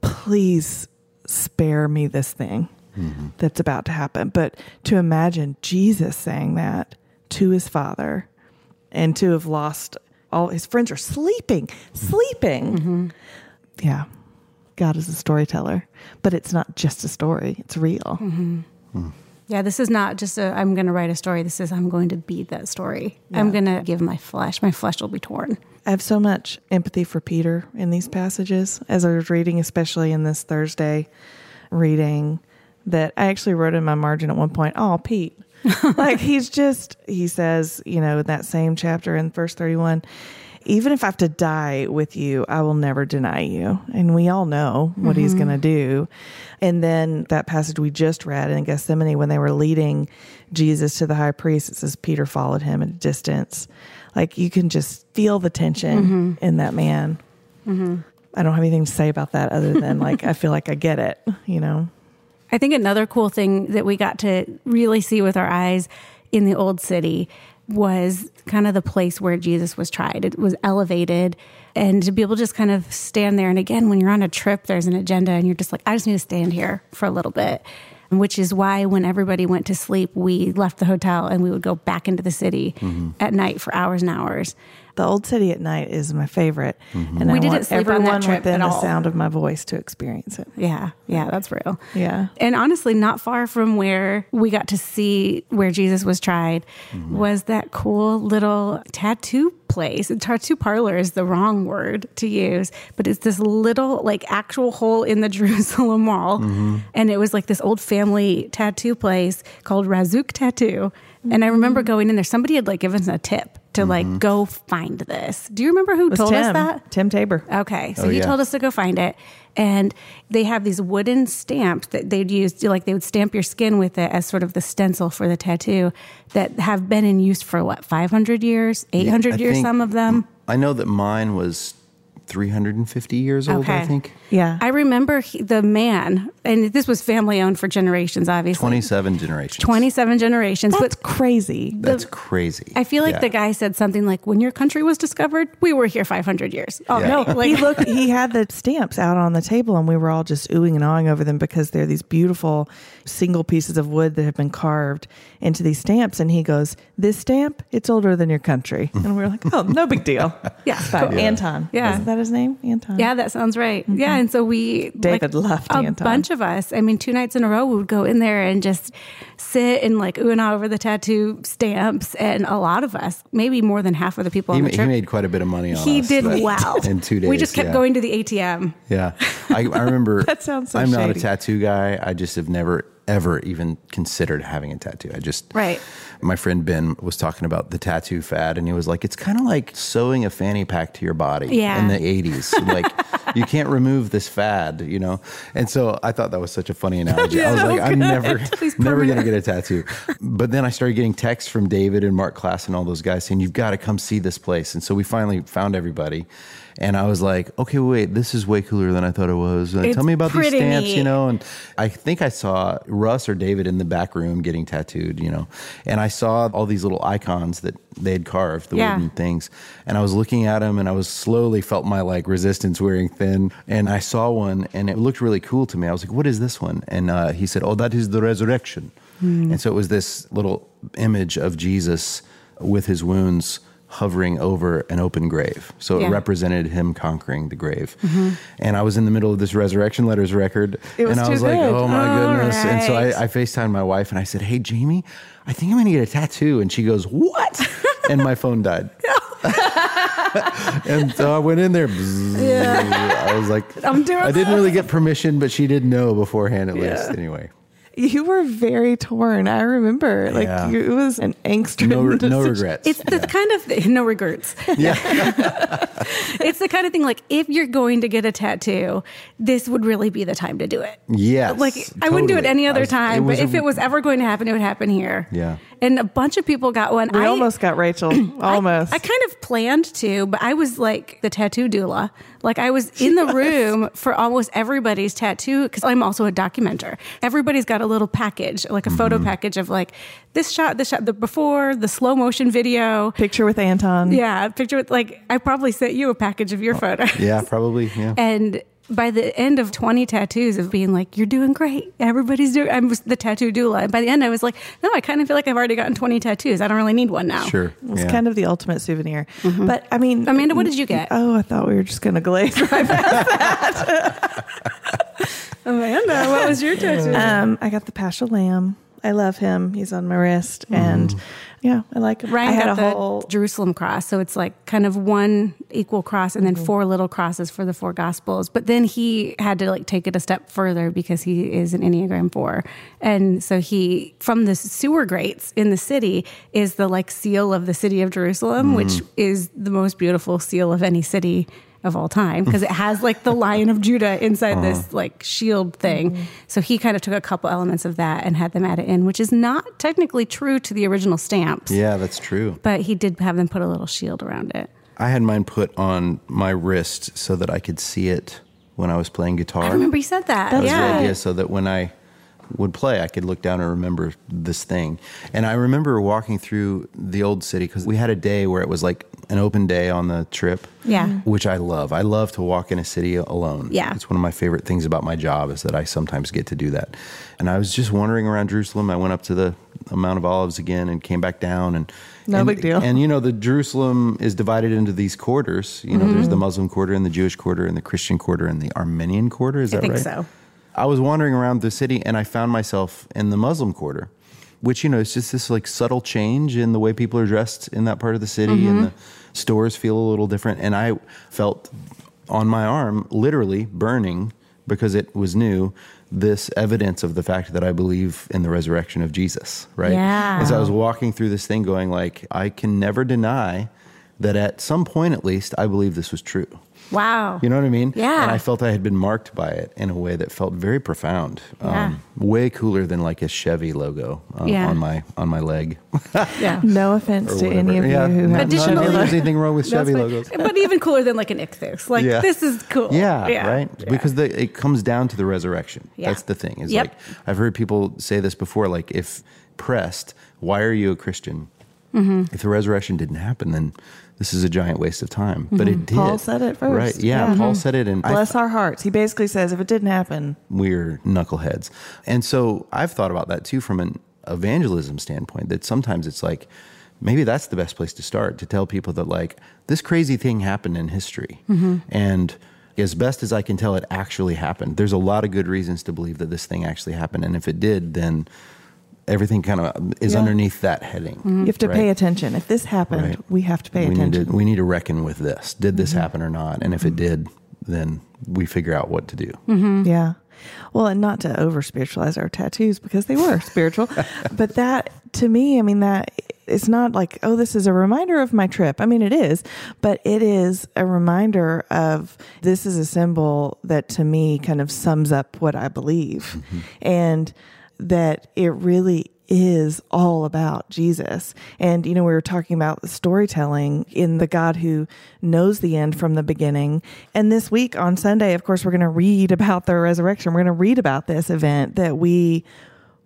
Please spare me this thing Mm-hmm. that's about to happen. But to imagine Jesus saying that to his father and to have lost all his friends are sleeping, sleeping. Mm-hmm. Yeah. God is a storyteller, but it's not just a story, it's real. Mm-hmm. Mm. Yeah, this is not just a I'm going to write a story. This is I'm going to be that story. I'm going to give my flesh. My flesh will be torn. I have so much empathy for Peter in these passages as I was reading, especially in this Thursday reading, that I actually wrote in my margin at one point, oh, Pete. like he's just, he says, you know, in that same chapter in verse 31, even if I have to die with you, I will never deny you. And we all know what he's mm-hmm. going to do. And then that passage we just read in Gethsemane, when they were leading Jesus to the high priest, it says Peter followed him at a distance. Like you can just feel the tension mm-hmm. in that man. Mm-hmm. I don't have anything to say about that other than like, I feel like I get it, you know? I think another cool thing that we got to really see with our eyes in the old city was kind of the place where Jesus was tried. It was elevated. And to be able to just kind of stand there. And again, when you're on a trip, there's an agenda and you're just like, I just need to stand here for a little bit. which is why when everybody went to sleep, we left the hotel and we would go back into the city Mm-hmm. at night for hours and hours. The old city at night is my favorite, Mm-hmm. and We I didn't want sleep on everyone that trip within at the sound of my voice to experience it. Yeah, yeah, that's real. Yeah. And honestly, not far from where we got to see where Jesus was tried mm-hmm. was that cool little tattoo place. Tattoo parlor is the wrong word to use, but it's this little, like, actual hole in the Jerusalem wall. Mm-hmm. And it was like this old family tattoo place called Razzouk Tattoo. And I remember mm-hmm. going in there, somebody had like given us a tip to like mm-hmm. go find this. Do you remember who told Tim, us that? Tim Tabor. Okay, so Oh, he yeah. told us to go find it, and they have these wooden stamps that they'd use, like they would stamp your skin with it as sort of the stencil for the tattoo, that have been in use for what five hundred years, eight hundred I years, think- some of them. I know that mine was 350 years old, I think. Yeah. I remember he, the man, and this was family owned for generations, obviously, 27 generations. twenty-seven generations, That's but. crazy. That's crazy. I feel like Yeah. the guy said something like, "When your country was discovered, we were here 500 years." Oh Yeah. no, No, like he looked. He had the stamps out on the table, and we were all just oohing and awing over them because they're these beautiful single pieces of wood that have been carved into these stamps. And he goes, "This stamp, it's older than your country." And we are like, "Oh, no big deal." Yeah. It's. Yeah. Anton. Yeah. Isn't that his name? Anton. Yeah, that sounds right. Yeah, and so we David loved a Anton. bunch of us. I mean, two nights in a row, we would go in there and just sit and like ooh and ah over the tattoo stamps. And a lot of us, maybe more than half of the people he, on ma- the he made quite a bit of money on he us did well in two days. We just kept yeah. going to the ATM. Yeah. I, I remember. That sounds so I'm not a tattoo guy. I just have never, ever even considered having a tattoo. I just. Right. My friend Ben was talking about the tattoo fad, and he was like, it's kind of like sewing a fanny pack to your body Yeah. in the 80s. like, you can't remove this fad, you know? And so I thought that was such a funny analogy. I was like, I'm never, Please never going to get a tattoo. But then I started getting texts from David and Mark Klass and all those guys saying, You've got to come see this place. And so we finally found everybody. And I was like, Okay, wait, this is way cooler than I thought it was. Uh, Tell me about these stamps, neat. you know? And I think I saw Russ or David in the back room getting tattooed, you know? And I saw all these little icons that they had carved, the Yeah. wooden things. And I was looking at them and I was slowly felt my like resistance wearing thin. And I saw one and it looked really cool to me. I was like, what is this one? And uh, he said, oh, that is the resurrection. Hmm. And so it was this little image of Jesus with his wounds hovering over an open grave. So Yeah. it represented him conquering the grave. Mm-hmm. And I was in the middle of this resurrection letters record. It was and I was like, oh my All goodness. And so. I, I FaceTimed my wife and I said, hey, Jamie, I think I'm going to get a tattoo. And she goes, what? and my phone died. and so I went in there. bzzz. I was like, I'm doing I didn't this. really get permission, but she didn't know beforehand at least. Anyway, You were very torn. I remember, like Yeah. you, it was an angst. no, no regrets. It's the kind of no regrets. yeah. it's the kind of thing like if you're going to get a tattoo, this would really be the time to do it. Yes. Like I wouldn't do it any other was- time, was but if it was ever going to happen, it would happen here. Yeah. And a bunch of people got one. We I almost got Raechel. I- Almost. I, kind of planned to, but I was like the tattoo doula. Like I was in the room for almost everybody's tattoo because I'm also a documenter. Everybody's got a little package, like a photo Mm-hmm. package of like this shot, this shot, the before, the slow motion video. Picture with Anton. Yeah, picture with like I probably sent you a package of your photos. Yeah, probably. Yeah. And by the end of 20 tattoos of being like, you're doing great. Everybody's doing, I'm the tattoo doula. And by the end, I was like, no, I kind of feel like I've already gotten 20 tattoos. I don't really need one now. Sure. It was yeah. kind of the ultimate souvenir. But I mean, Mm-hmm. Amanda, what did you get? Oh, I thought we were just going to glaze right past Amanda, what was your tattoo? Um, I got the Paschal Lamb. I love him. He's on my wrist, mm-hmm. and yeah, I like him. Ryan I had got a the whole. Jerusalem cross. So it's like kind of one equal cross and then mm-hmm. four little crosses for the four gospels. But then he had to like take it a step further because he is an Enneagram four. And so he, from the sewer grates in the city, is the like seal of the city of Jerusalem, mm-hmm. which is the most beautiful seal of any city of all time because it has like the lion of Judah inside this uh-huh. like shield thing. Mm-hmm. So he kind of took a couple elements of that and had them add it in, which is not technically true to the original stamps Yeah, that's true. but he did have them put a little shield around it. I had mine put on my wrist so that I could see it when I was playing guitar. I remember you said that. That was yeah. the idea, so that when I would play, I could look down and remember this thing. And I remember walking through the old city because we had a day where it was like an open day on the trip. Yeah. Which I love. I love to walk in a city alone. Yeah. It's one of my favorite things about my job is that I sometimes get to do that. And I was just wandering around Jerusalem. I went up to the Mount of Olives again and came back down and No and, big deal. And you know, the Jerusalem is divided into these quarters. You know, Mm-hmm. there's the Muslim quarter and the Jewish quarter and the Christian quarter and the Armenian quarter. Is I that think right? so. I was wandering around the city and I found myself in the Muslim quarter, which, you know, it's just this like subtle change in the way people are dressed in that part of the city and mm-hmm. the stores feel a little different. And I felt on my arm literally burning because it was new this evidence of the fact that I believe in the resurrection of Jesus, right? Yeah. So I was walking through this thing going like, I can never deny that at some point at least I believe this was true. Wow. You know what I mean? Yeah. And I felt I had been marked by it in a way that felt very profound. Um, Yeah. way cooler than like a Chevy logo uh, Yeah. on my on my leg. yeah. No offense to any of Yeah. you who No, have Additional- not there's anything wrong with Chevy logos. But even cooler than like an ichthus. Like Yeah. this is cool. Yeah, right. Yeah. Because the, it comes down to the resurrection. Yeah. That's the thing. Is Yep. like I've heard people say this before. Like if pressed, why are you a Christian? Mm-hmm. If the resurrection didn't happen, then this is a giant waste of time. But it did. Mm-hmm. Paul said it first. right? Yeah, Yeah. Paul said it, and I Bless our hearts. He basically says if it didn't happen, we're knuckleheads. And so I've thought about that too from an evangelism standpoint that sometimes it's like maybe that's the best place to start to tell people that like this crazy thing happened in history. And as best as I can tell it actually happened. There's a lot of good reasons to believe that this thing actually happened and if it did then everything kind of is Yeah. underneath that heading. Mm-hmm. you have to pay attention. If this happened, Right. we have to pay we attention. Need to, we need to reckon with this. Did this mm-hmm. happen or not? And if it mm-hmm. did, then we figure out what to do. Yeah. Well, and not to over spiritualize our tattoos because they were spiritual, but that to me, I mean, that it's not like, oh, this is a reminder of my trip. I mean, it is, but it is a reminder of this is a symbol that to me kind of sums up what I believe and that it really is all about Jesus. And, you know, we were talking about the storytelling in the God who knows the end from the beginning. And this week on Sunday, of course, we're going to read about the resurrection. We're going to read about this event that we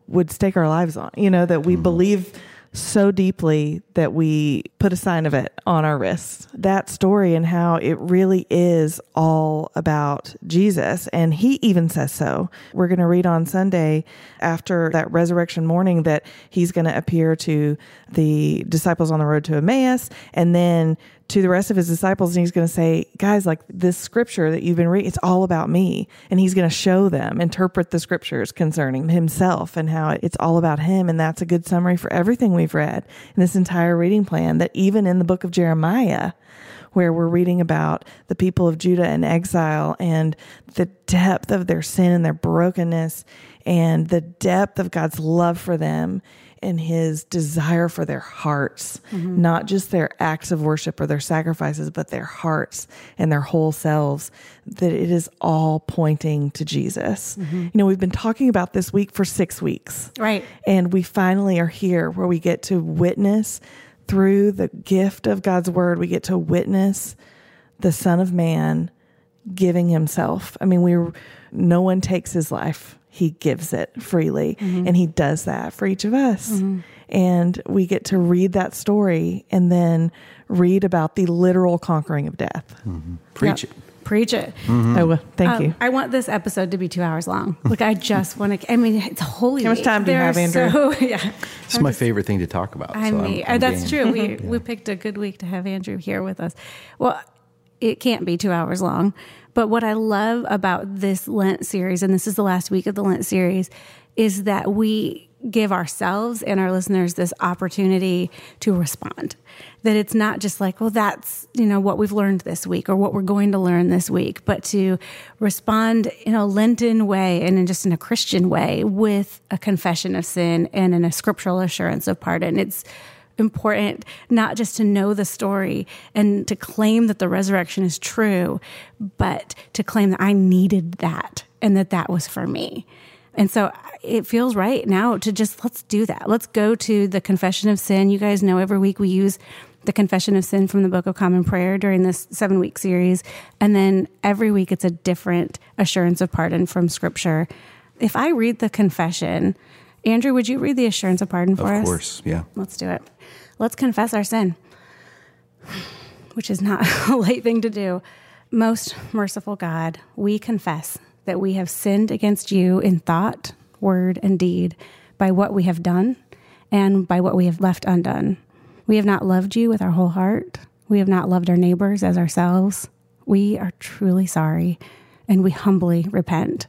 would stake our lives on, you know, that we mm-hmm. believe so deeply that we put a sign of it on our wrists. That story and how it really is all about Jesus. And he even says so. We're going to read on Sunday after that resurrection morning that he's going to appear to the disciples on the road to Emmaus and then to the rest of his disciples and he's going to say, guys, like this scripture that you've been reading, it's all about me. And he's going to show them, interpret the scriptures concerning himself and how it's all about him. And that's a good summary for everything we've read in this entire reading plan that even in the book of Jeremiah, where we're reading about the people of Judah in exile and the depth of their sin and their brokenness and the depth of God's love for them and his desire for their hearts, mm-hmm. not just their acts of worship or their sacrifices, but their hearts and their whole selves, that it is all pointing to Jesus. Mm-hmm. You know, we've been talking about this week for six weeks. Right. And we finally are here where we get to witness through the gift of God's word, we get to witness the Son of Man giving himself. I mean, we no one takes his life. He gives it freely mm-hmm. and he does that for each of us. Mm-hmm. And we get to read that story and then read about the literal conquering of death. Mm-hmm. Preach Yep. it. Preach it. Oh, well, thank Um, you. I want this episode to be two hours long. Hmm. Like I just want to. I mean, it's holy. How much week. time do you have, Andrew? So, yeah, It's my favorite thing to talk about. I so mean, I'm- I'm that's game. true. We we picked a good week to have Andrew here with us. Well, it can't be two hours long. But what I love about this Lent series, and this is the last week of the Lent series, is that we give ourselves and our listeners this opportunity to respond. That it's not just like, well, that's, you know, what we've learned this week or what we're going to learn this week, but to respond in a Lenten way and in just in a Christian way with a confession of sin and in a scriptural assurance of pardon. It's important not just to know the story and to claim that the resurrection is true, but to claim that I needed that and that that was for me. And so it feels right now to just let's do that. Let's go to the confession of sin. You guys know every week we use the confession of sin from the Book of Common Prayer during this seven week series. And then every week it's a different assurance of pardon from scripture. If I read the confession, Andrew, would you read the assurance of pardon for us? Of us? course, yeah. Let's do it. Let's confess our sin, which is not a light thing to do. Most merciful God, we confess that we have sinned against you in thought, word, and deed by what we have done and by what we have left undone. We have not loved you with our whole heart. We have not loved our neighbors as ourselves. We are truly sorry and we humbly repent.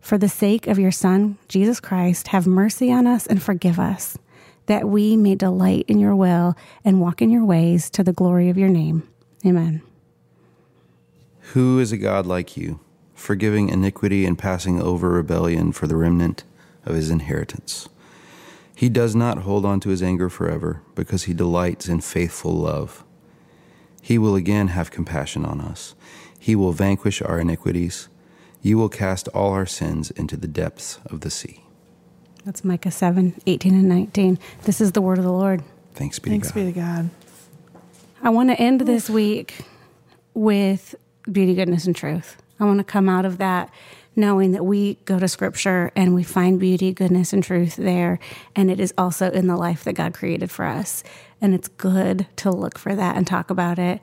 For the sake of your Son, Jesus Christ, have mercy on us and forgive us, that we may delight in your will and walk in your ways to the glory of your name. Amen. Who is a God like you, forgiving iniquity and passing over rebellion for the remnant of his inheritance? He does not hold on to his anger forever, because he delights in faithful love. He will again have compassion on us. He will vanquish our iniquities. You will cast all our sins into the depths of the sea. That's Micah 7 18 and 19. This is the word of the Lord. Thanks be Thanks to be to God. I want to end this week with beauty, goodness, and truth. I want to come out of that knowing that we go to scripture and we find beauty, goodness, and truth there. And it is also in the life that God created for us. And it's good to look for that and talk about it.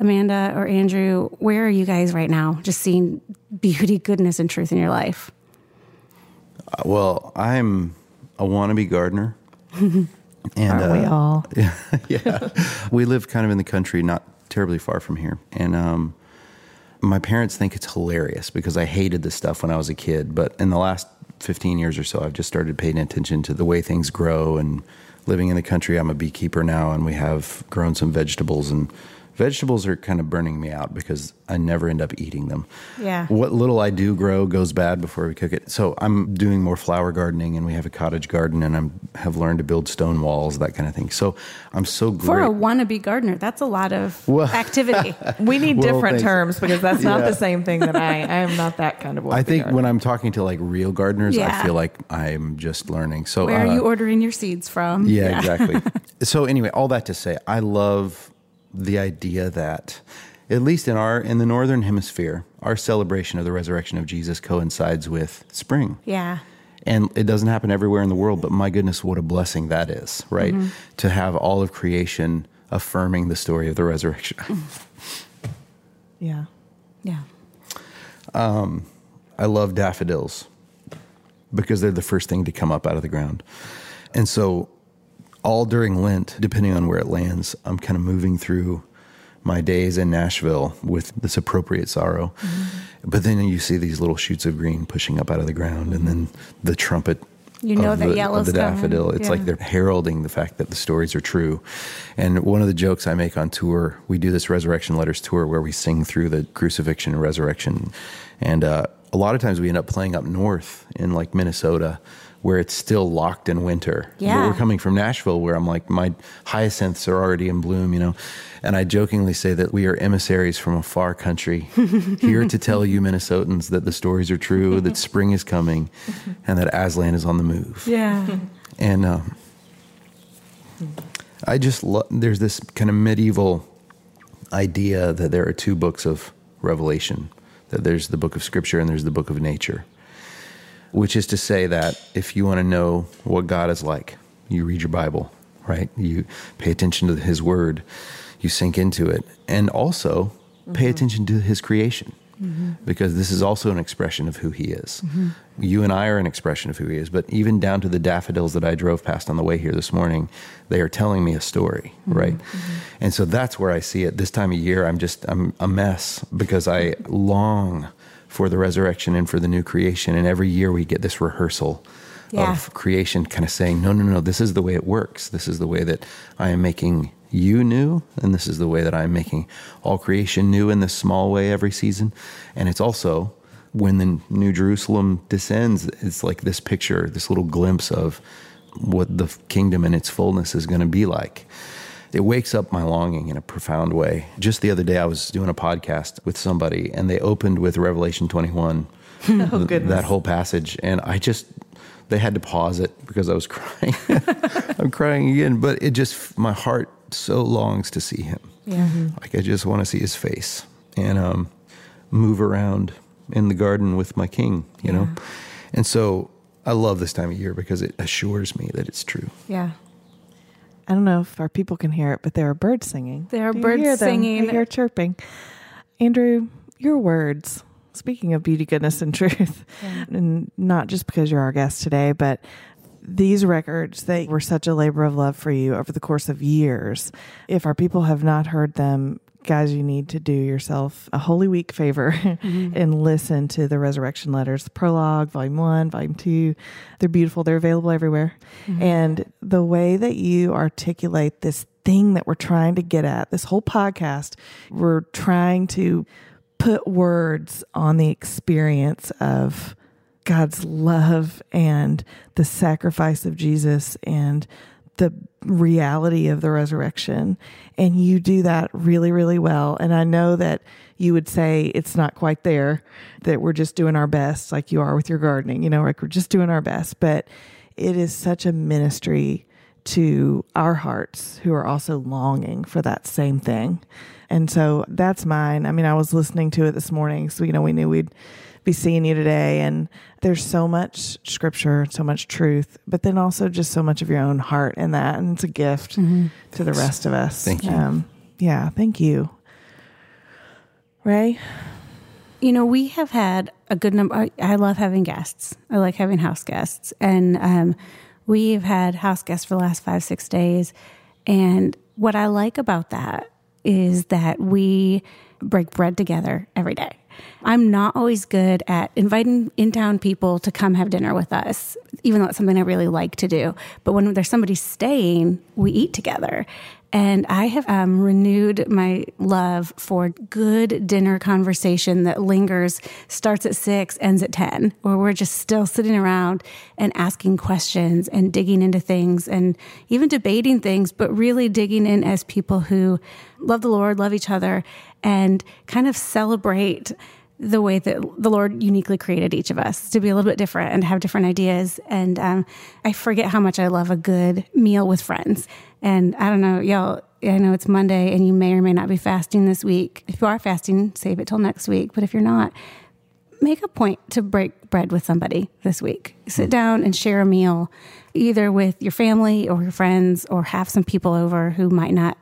Amanda or Andrew, where are you guys right now? Just seeing beauty, goodness, and truth in your life. Uh, Well, I'm a wannabe gardener. and Aren't we uh, all? yeah, we live kind of in the country, not terribly far from here. And um, my parents think it's hilarious because I hated this stuff when I was a kid. But in the last 15 years or so, I've just started paying attention to the way things grow. And living in the country, I'm a beekeeper now, and we have grown some vegetables. And vegetables are kind of burning me out because I never end up eating them. Yeah. What little I do grow goes bad before we cook it. So I'm doing more flower gardening, and we have a cottage garden, and I have learned to build stone walls, that kind of thing. So I'm so great. For a wannabe gardener, that's a lot of Well- activity. We need Well, different thanks. terms because that's not Yeah. the same thing that I. I am not that kind of. I think gardener. when I'm talking to like real gardeners, Yeah. I feel like I'm just learning. So Where uh, are you ordering your seeds from? Yeah, exactly. so anyway, all that to say, I love the idea that at least in our in the northern hemisphere, our celebration of the resurrection of Jesus coincides with spring. Yeah. And it doesn't happen everywhere in the world, but my goodness, what a blessing that is, right? To have all of creation affirming the story of the resurrection. yeah. Yeah. Um, I love daffodils because they're the first thing to come up out of the ground. And so, all during Lent, depending on where it lands, I'm kind of moving through my days in Nashville with this appropriate sorrow. But then you see these little shoots of green pushing up out of the ground, and then the trumpet. You know of that the, yellow's of the daffodil. It's Yeah. like they're heralding the fact that the stories are true. And one of the jokes I make on tour, we do this Resurrection Letters tour where we sing through the crucifixion and resurrection. And uh, a lot of times we end up playing up north in like Minnesota where it's still locked in winter. But we're coming from Nashville where I'm like, my hyacinths are already in bloom, you know. And I jokingly say that we are emissaries from a far country here to tell you Minnesotans that the stories are true, that spring is coming, and that Aslan is on the move. Yeah. And um, I just love, there's this kind of medieval idea that there are two books of Revelation that there's the book of Scripture and there's the book of nature, which is to say that if you want to know what God is like, you read your Bible, right? You pay attention to His Word, you sink into it, and also pay mm-hmm. attention to His creation. Mm-hmm. Because this is also an expression of who he is. Mm-hmm. You and I are an expression of who he is, but even down to the daffodils that I drove past on the way here this morning, they are telling me a story, right? And so that's where I see it. This time of year, I'm just, I'm a mess because I long for the resurrection and for the new creation. And every year we get this rehearsal Yeah. of creation kind of saying, no, no, no, this is the way it works. This is the way that I am making you new, and this is the way that I'm making all creation new in this small way every season. And it's also when the New Jerusalem descends, it's like this picture, this little glimpse of what the kingdom in its fullness is going to be like. It wakes up my longing in a profound way. Just the other day, I was doing a podcast with somebody, and they opened with Revelation 21, Oh th- goodness. that whole passage, and I just they had to pause it because I was crying. I'm crying again, but it just my heart so longs to see him. Yeah. Like I just want to see his face and um, move around in the garden with my king, you know. And so I love this time of year because it assures me that it's true. Yeah. I don't know if our people can hear it, but there are birds singing. There are birds singing. I hear chirping. Andrew, your words. Speaking of beauty, goodness, and truth, and not just because you're our guest today, but these records that were such a labor of love for you over the course of years. If our people have not heard them, guys, you need to do yourself a Holy Week favor mm-hmm. and listen to the resurrection letters, the prologue, volume one, volume two. They're beautiful. They're available everywhere. Mm-hmm. And the way that you articulate this thing that we're trying to get at, this whole podcast, we're trying to put words on the experience of God's love and the sacrifice of Jesus and the reality of the resurrection. And you do that really, really well. And I know that you would say it's not quite there, that we're just doing our best, like you are with your gardening, you know, like we're just doing our best. But it is such a ministry to our hearts who are also longing for that same thing. And so that's mine. I mean, I was listening to it this morning. So, you know, we knew we'd be seeing you today. And there's so much scripture, so much truth, but then also just so much of your own heart in that. And it's a gift to the rest of us. Thank you. Um, yeah, thank you. Ray? You know, we have had a good number. I, I love having guests. I like having house guests. And um, we've had house guests for the last five, six days. And what I like about that is that we break bread together every day. I'm not always good at inviting in town people to come have dinner with us, even though it's something I really like to do. But when there's somebody staying, we eat together. And I have um, renewed my love for good dinner conversation that lingers, starts at six, ends at 10, where we're just still sitting around and asking questions and digging into things and even debating things, but really digging in as people who love the Lord, love each other, and kind of celebrate the way that the Lord uniquely created each of us to be a little bit different and have different ideas. And um, I forget how much I love a good meal with friends. And I don't know, y'all, I know it's Monday and you may or may not be fasting this week. If you are fasting, save it till next week. But if you're not, make a point to break bread with somebody this week. Sit down and share a meal, either with your family or your friends, or have some people over who might not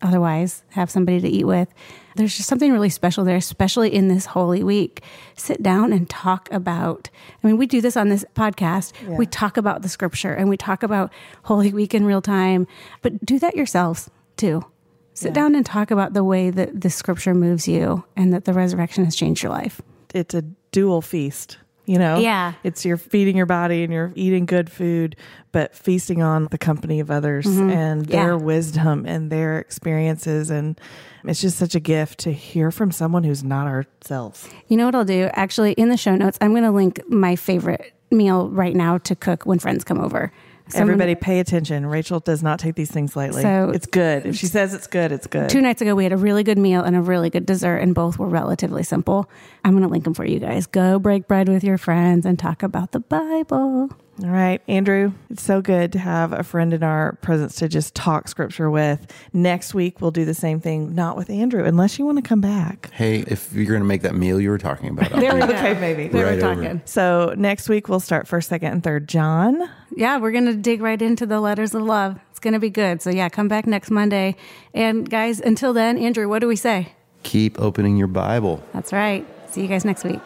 otherwise have somebody to eat with. There's just something really special there, especially in this Holy Week. Sit down and talk about, I mean, we do this on this podcast. We talk about the scripture and we talk about Holy Week in real time, but do that yourselves too. Sit down and talk about the way that the scripture moves you and that the resurrection has changed your life. It's a dual feast. You know, Yeah. it's you're feeding your body and you're eating good food, but feasting on the company of others mm-hmm. and their Yeah. wisdom and their experiences. And it's just such a gift to hear from someone who's not ourselves. You know what I'll do? Actually, in the show notes, I'm going to link my favorite meal right now to cook when friends come over. So Everybody pay attention. Raechel does not take these things lightly. So- it's good. If she says it's good, it's good. Two nights ago, we had a really good meal and a really good dessert, and both were relatively simple. I'm going to link them for you guys. Go break bread with your friends and talk about the Bible. All right, Andrew, it's so good to have a friend in our presence to just talk scripture with. Next week, we'll do the same thing, not with Andrew, unless you want to come back. Hey, if you're going to make that meal you were talking about, I'll There we go. Okay, maybe. There Right we're over. talking. So next week, we'll start first, second, and third John. Yeah, we're going to dig right into the letters of love. It's going to be good. So, yeah, come back next Monday. And, guys, until then, Andrew, what do we say? keep opening your Bible. That's right. See you guys next week.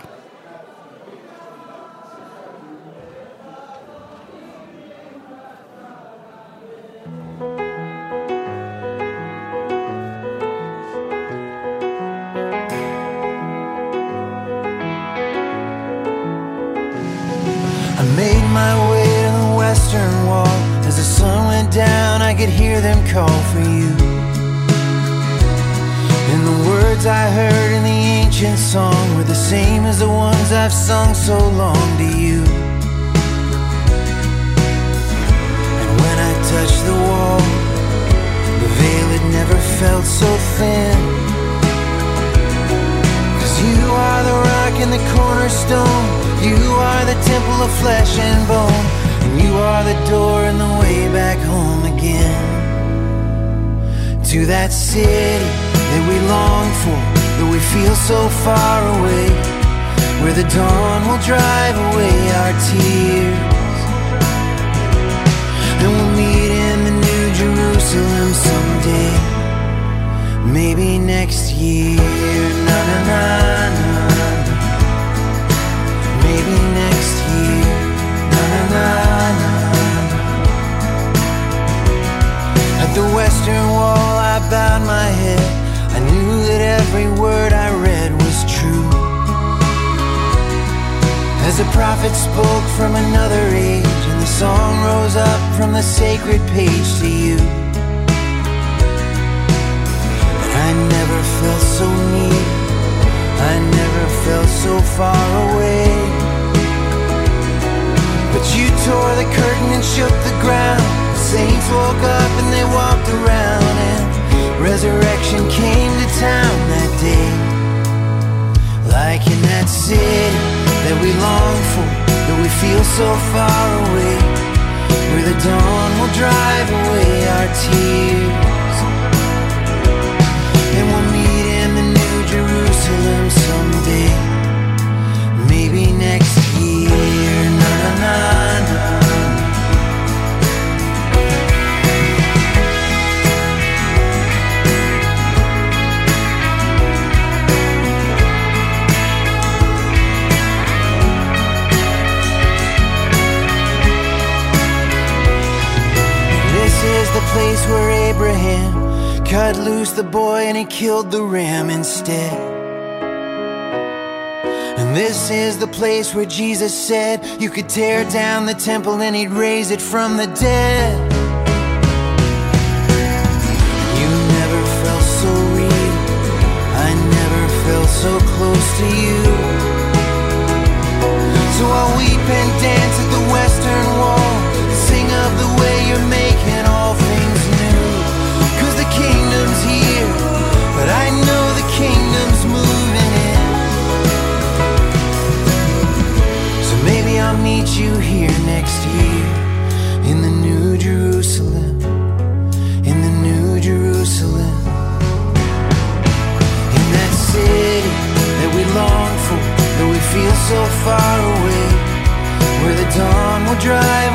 Western Wall, I bowed my head. I knew that every word I read was true. As the prophet spoke from another age, and the song rose up from the sacred page to you. I never felt so near, I never felt so far away. But you tore the curtain and shook the ground. Saints woke up and they walked around, and resurrection came to town that day. Like in that city that we long for, that we feel so far away, where the dawn will drive away our tears. And we'll meet in the New Jerusalem someday, maybe next the place where Abraham cut loose the boy and he killed the ram instead. And this is the place where Jesus said you could tear down the temple and he'd raise it from the dead. You never felt so real. I never felt so close to you. drive